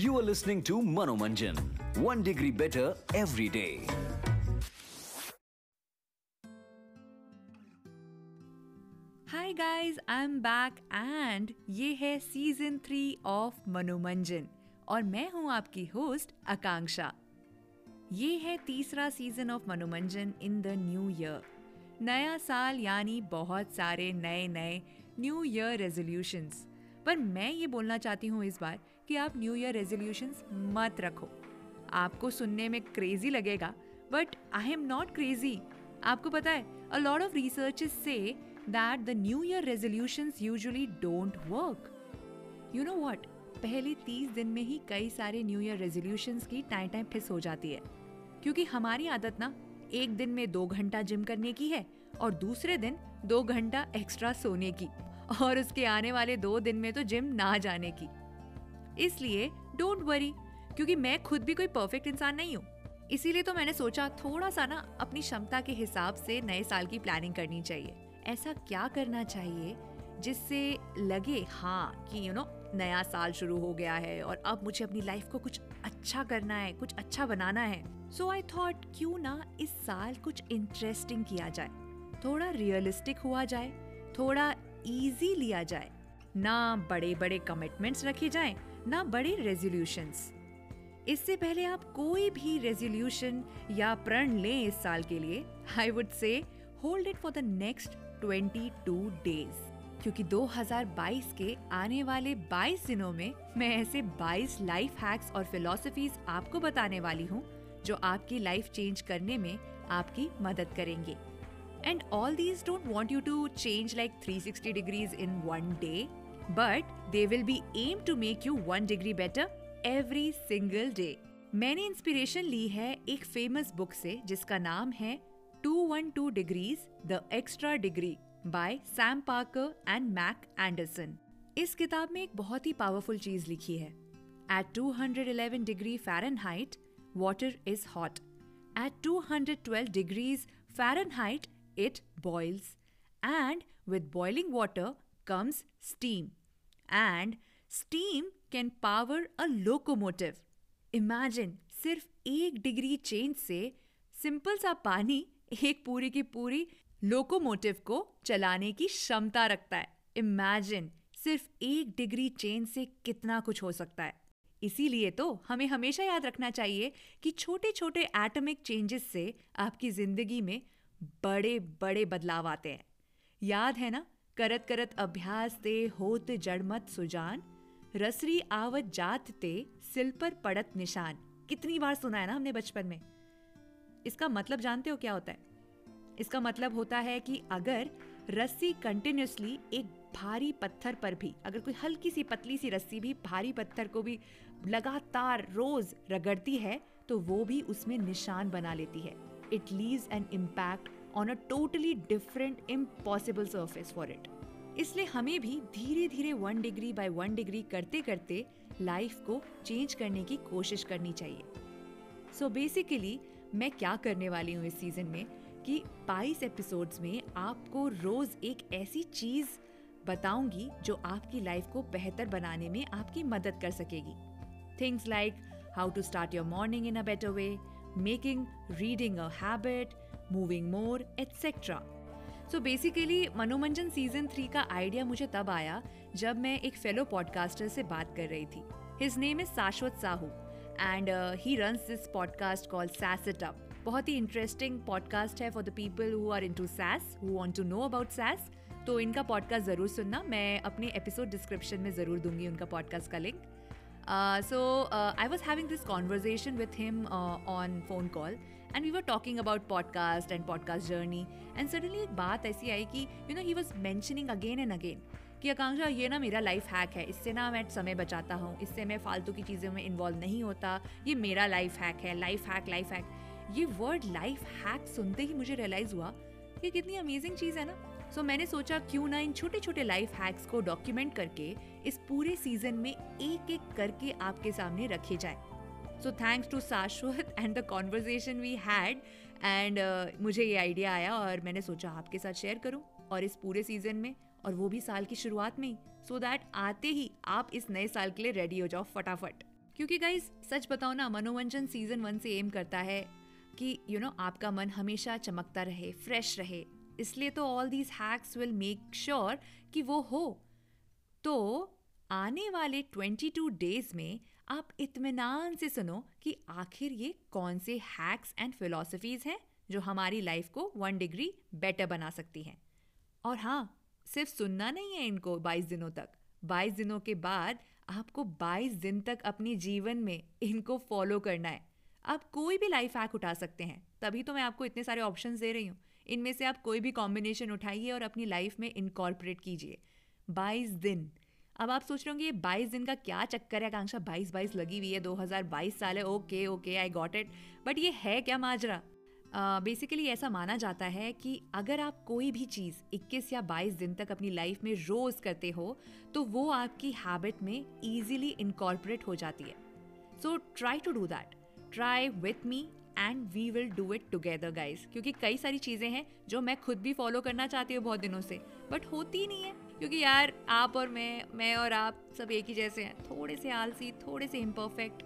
You are listening to Manomanjan, one degree better every day. Hi guys I am back and ये है season three of Manomanjan और मैं हूँ आपकी host आकांक्षा. ये है तीसरा season of Manomanjan in the new year नया साल यानी बहुत सारे नए नए न्यू ईयर रेजोल्यूशंस पर मैं ये बोलना चाहती हूँ इस बार कि आप न्यू ईयर रेजोल्यूशंस मत रखो। आपको सुनने में क्रेजी लगेगा but I am not crazy आपको पता है अ लॉट ऑफ़ रिसर्चेस से that the new year resolutions usually don't work you know what पहले तीस दिन में ही कई सारे न्यू ईयर रेजोल्यूशंस की टाइम टाइम फिस हो जाती है। क्योंकि हमारी आदत ना, एक दिन में दो घंटा जिम करने की है और दूसरे दिन दो घंटा एक्स्ट्रा सोने की और उसके आने वाले दो दिन में तो जिम ना जाने की। इसलिए डोंट वरी क्योंकि मैं खुद भी कोई परफेक्ट इंसान नहीं हूँ। इसीलिए तो मैंने सोचा थोड़ा सा ना अपनी क्षमता के हिसाब से नए साल की प्लानिंग करनी चाहिए। ऐसा क्या करना चाहिए जिससे लगे हाँ कि यू नो नया साल शुरू हो गया है और अब मुझे अपनी लाइफ को कुछ अच्छा करना है, कुछ अच्छा बनाना है। सो आई थॉट क्यों ना इस साल कुछ इंटरेस्टिंग किया जाए। थोड़ा रियलिस्टिक हुआ जाए, थोड़ा इजी लिया जाए। ना बड़े बड़े कमिटमेंट्स रखे जाएँ ना बड़े रेजोल्यूशंस इससे पहले आप कोई भी रेजोल्यूशन या प्रण लें इस साल के लिए I would say hold it for the next 22 days क्योंकि 2022 के आने वाले 22 दिनों में मैं ऐसे 22 लाइफ हैक्स और फिलोसफीज आपको बताने वाली हूँ, जो आपकी लाइफ चेंज करने में आपकी मदद करेंगे। And all these don't want you to change like 360 degrees in one day but they will be aim to make you one degree better every single day मैंने इंस्पिरेशन ली है एक फ़ेमस बुक से जिसका नाम है 212 degrees the extra degree by Sam Parker and Mac Anderson इस किताब में एक बहुत ही पावरफुल चीज़ लिखी है at 211 degree Fahrenheit water is hot. At 212 degrees Fahrenheit, it boils. And with boiling water comes steam. And steam can power a locomotive. Imagine सिर्फ़ एक डिग्री चेंज से सिंपल सा पानी एक पूरी की पूरी लोकोमोटिव को चलाने की क्षमता रखता है। इमेजिन सिर्फ़ एक डिग्री चेंज से कितना कुछ हो सकता है। इसीलिए तो हमें हमेशा याद रखना चाहिए कि छोटे छोटे एटॉमिक चेंजेस से आपकी ज़िंदगी में बड़े बड़े बदलाव आते हैं। याद है ना? करत करत अभ्यास ते होत जड़मत सुजान, रसरी आवत जात ते सिल पर पड़त निशान। कितनी बार सुना है ना हमने बचपन में? इसका मतलब जानते हो क्या होता है? इसका मतलब होता है कि अगर रस्सी कंटिन्यूसली एक भारी पत्थर पर भी, अगर कोई हल्की सी पतली सी रस्सी भी भारी पत्थर को भी लगातार रोज रगड़ती है तो वो भी उसमें निशान बना लेती है। It leaves an impact on a totally different impossible surface for it इसलिए हमें भी धीरे धीरे one degree by one degree करते करते लाइफ को चेंज करने की कोशिश करनी चाहिए। सो so बेसिकली मैं क्या करने वाली हूँ इस सीज़न में कि 22 एपिसोड्स में आपको रोज एक ऐसी चीज़ बताऊँगी जो आपकी लाइफ को बेहतर बनाने में आपकी मदद कर सकेगी। Things like how to start your morning in a better way making reading a habit moving more etcetera so basically Manomanjan season three का आइडिया मुझे तब आया जब मैं एक फेलो पॉडकास्टर से बात कर रही थी। His name is Shashwat Sahu and he runs this podcast call sass it up बहुत ही इंटरेस्टिंग पॉडकास्ट है for the people who are into sass who want to know about sass तो इनका पॉडकास्ट ज़रूर सुनना। मैं अपने एपिसोड डिस्क्रिप्शन में ज़रूर दूँगी उनका पॉडकास्ट का link so I was having this conversation with him on phone call and we were talking about podcast and podcast journey and suddenly एक बात ऐसी आई कि you know he was mentioning again and again कि आकांक्षा ये ना मेरा life hack है। इससे ना मैं समय बचाता हूँ। इससे मैं फालतू की चीज़ों में इन्वॉल्व नहीं होता। ये मेरा लाइफ हैक है। लाइफ हैक लाइफ हैक ये वर्ड लाइफ हैक सुनते ही मुझे रियलाइज़ हुआ कि कितनी अमेजिंग चीज़ है ना। सो so, मैंने सोचा क्यों ना इन छोटे छोटे लाइफ हैक्स को डॉक्यूमेंट करके इस पूरे सीज़न में एक एक करके आपके सामने रखे जाए? So thanks to Shashwat and the conversation we had and मुझे ये आइडिया आया और मैंने सोचा आपके साथ शेयर करूँ और इस पूरे सीज़न में और वो भी साल की शुरुआत में ही सो so दैट आते ही आप इस नए साल के लिए रेडी हो जाओ फटाफट। क्योंकि गाइज़ सच बताओ ना मनोरंजन सीज़न वन से एम करता है कि यू you नो know, आपका मन हमेशा चमकता रहे फ्रेश रहे। इसलिए तो all these hacks will make sure कि वो हो। तो आने वाले 22 डेज़ में आप इत्मीनान से सुनो कि आखिर ये कौन से हैक्स एंड फिलोसफीज हैं जो हमारी लाइफ को वन डिग्री बेटर बना सकती हैं। और हाँ सिर्फ़ सुनना नहीं है इनको 22 दिनों तक। 22 दिनों के बाद आपको 22 दिन तक अपने जीवन में इनको फॉलो करना है। आप कोई भी लाइफ हैक उठा सकते हैं। तभी तो मैं आपको इतने सारे ऑप्शन दे रही हूँ। इनमें से आप कोई भी कॉम्बिनेशन उठाइए और अपनी लाइफ में इनकॉर्पोरेट कीजिए। 22 दिन। अब आप सोच रहे होंगे ये 22 दिन का क्या चक्कर है? आकांक्षा 22 22 लगी हुई है 2022 साल है। Okay okay I got it but ये है क्या माजरा? बेसिकली uh, ऐसा माना जाता है कि अगर आप कोई भी चीज़ 21 या 22 दिन तक अपनी लाइफ में रोज़ करते हो तो वो आपकी हैबिट में ईजिली इनकॉर्पोरेट हो जाती है। So try to do that try with me and we will do it together guys क्योंकि कई सारी चीज़ें हैं जो मैं खुद भी फॉलो करना चाहती हूँ बहुत दिनों से बट होती नहीं है। क्योंकि यार आप और मैं मैं और आप सब एक ही जैसे हैं। थोड़े से आलसी, थोड़े से इम्परफेक्ट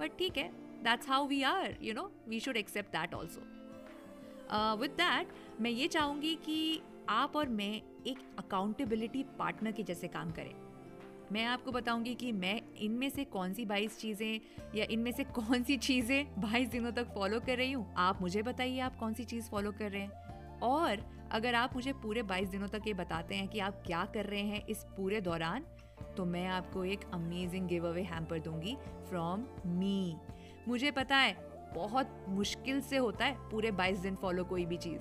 बट ठीक है that's how we are you know we should accept that also with that मैं ये चाहूँगी कि आप और मैं एक अकाउंटेबिलिटी पार्टनर के जैसे काम करें। मैं आपको बताऊँगी कि मैं इनमें से कौन सी बाईस चीज़ें या इनमें से कौन सी चीज़ें बाईस दिनों तक फॉलो कर रही हूँ। आप मुझे बताइए आप कौन सी चीज़ फॉलो कर रहे हैं। और अगर आप मुझे पूरे बाईस दिनों तक ये बताते हैं कि आप क्या कर रहे हैं इस पूरे दौरान तो मैं आपको एक अमेजिंग गिव अवे हैम्पर दूँगी फ्रॉम मी मुझे पता है बहुत मुश्किल से होता है पूरे 22 दिन फॉलो कोई भी चीज़।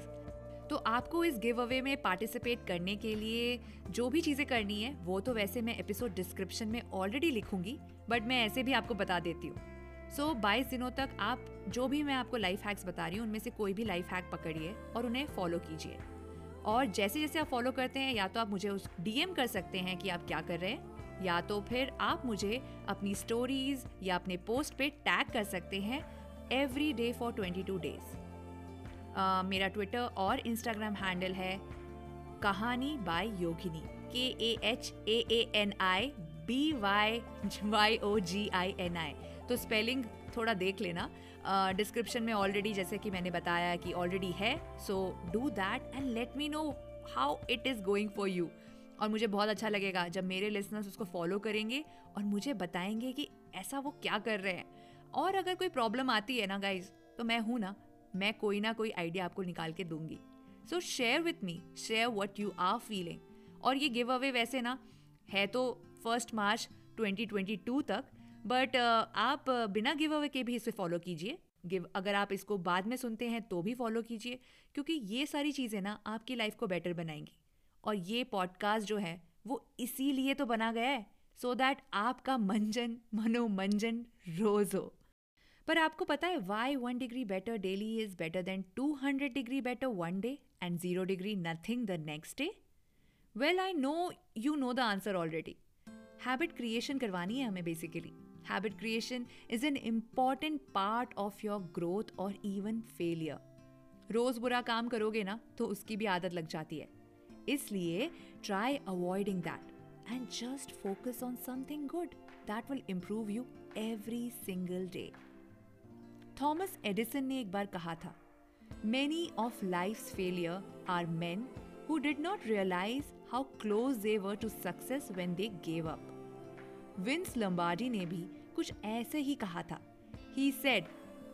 तो आपको इस गिव अवे में पार्टिसिपेट करने के लिए जो भी चीज़ें करनी है वो तो वैसे मैं एपिसोड डिस्क्रिप्शन में ऑलरेडी लिखूँगी बट मैं ऐसे भी आपको बता देती हूँ। सो so, 22 दिनों तक आप जो भी मैं आपको लाइफ हैक्स बता रही हूँ उनमें से कोई भी लाइफ हैक पकड़िए और उन्हें फॉलो कीजिए। और जैसे जैसे आप फॉलो करते हैं, या तो आप मुझे उस डीएम कर सकते हैं कि आप क्या कर रहे हैं, या तो फिर आप मुझे अपनी स्टोरीज या अपने पोस्ट पे टैग कर सकते हैं every day for twenty two days मेरा ट्विटर और इंस्टाग्राम हैंडल है Kahani by Yogini K A H A N I B Y Y O G I N I तो स्पेलिंग थोड़ा देख लेना। डिस्क्रिप्शन uh, में ऑलरेडी जैसे कि मैंने बताया कि ऑलरेडी है so do that and let me know how it is going for you और मुझे बहुत अच्छा लगेगा जब मेरे लिसनर्स उसको फॉलो करेंगे और मुझे बताएँगे कि ऐसा वो क्या कर रहे हैं। और अगर कोई प्रॉब्लम आती है ना गाइज़ तो मैं हूँ ना मैं कोई ना कोई आइडिया आपको निकाल के दूँगी। So share with me share what you are feeling और ये गिव अवे वैसे ना है तो फ़र्स्ट मार्च 2022 तक बट uh, आप बिना गिव अवे के भी इसे फॉलो कीजिए। गिव अगर आप इसको बाद में सुनते हैं तो भी फॉलो कीजिए। क्योंकि ये सारी चीज़ें ना आपकी लाइफ को बेटर बनाएँगी। और ये पॉडकास्ट जो है वो इसीलिए तो बना गया है सो so दैट आपका मंजन मनोमंजन रोज हो। पर आपको पता है why one degree better daily is better than two hundred degree better one day and zero degree nothing the next day well I know you know the answer already habit creation करवानी है हमें basically habit creation is an important part of your growth और even failure रोज बुरा काम करोगे ना तो उसकी भी आदत लग जाती है। इसलिए try avoiding that and just focus on something good that will improve you every single day Thomas Edison ने एक बार कहा था many of life failure are men who did not realise how close they were to success when they gave up Vince Lombardi ने भी कुछ ऐसे ही कहा था। He said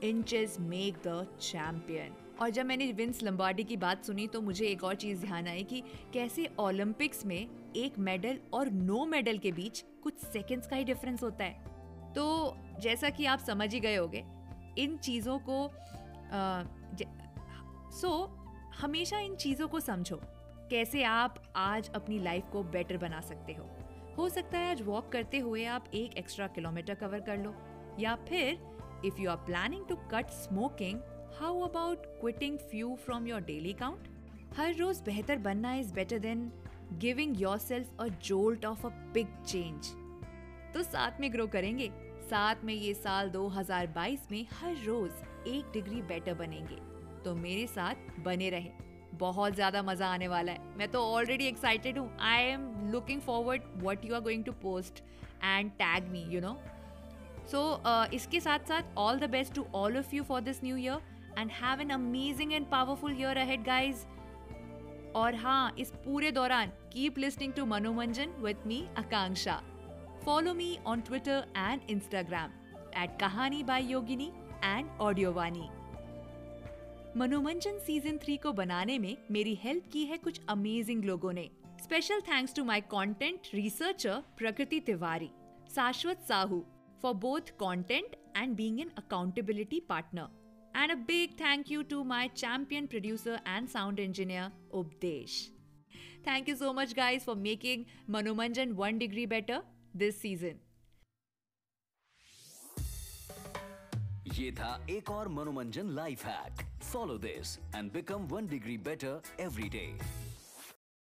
inches make the champion और जब मैंने विंस लंबार्डी की बात सुनी तो मुझे एक और चीज़ ध्यान आई कि कैसे ओलंपिक्स में एक मेडल और नो मेडल के बीच कुछ सेकंड्स का ही डिफरेंस होता है। तो जैसा कि आप समझ ही गए होगे इन चीज़ों को सो so, हमेशा इन चीज़ों को समझो। कैसे आप आज अपनी लाइफ को बेटर बना सकते हो। हो सकता है आज वॉक करते हुए आप एक एक्स्ट्रा किलोमीटर कवर कर लो, या फिर if you are planning to cut smoking how about quitting few from your daily count हर रोज बेहतर बनना is better than giving yourself a jolt of a big change तो साथ में ग्रो करेंगे। साथ में ये साल 2022 में हर रोज एक डिग्री बेटर बनेंगे। तो मेरे साथ बने रहे। बहुत ज़्यादा मज़ा आने वाला है। मैं तो ऑलरेडी एक्साइटेड हूँ। I am looking forward what you are going to post and tag me you know so इसके साथ साथ all the best to all of you for this new year and have an amazing and powerful year ahead guys और हाँ इस पूरे दौरान keep listening to Manomanjan with me Akanksha follow me on Twitter and Instagram at Kahani by Yogini and Audiowani Manomanjan season three को बनाने में मेरी help की है कुछ अमेजिंग लोगों ने। Special thanks to my content researcher Prakriti Tiwari Shashwat Sahu for both content and being an accountability partner and a big thank you to my champion producer and sound engineer Updesh thank you so much guys for making Manomanjan one degree better this season ये था एक और Manomanjan life hack Follow this and become one degree better every day.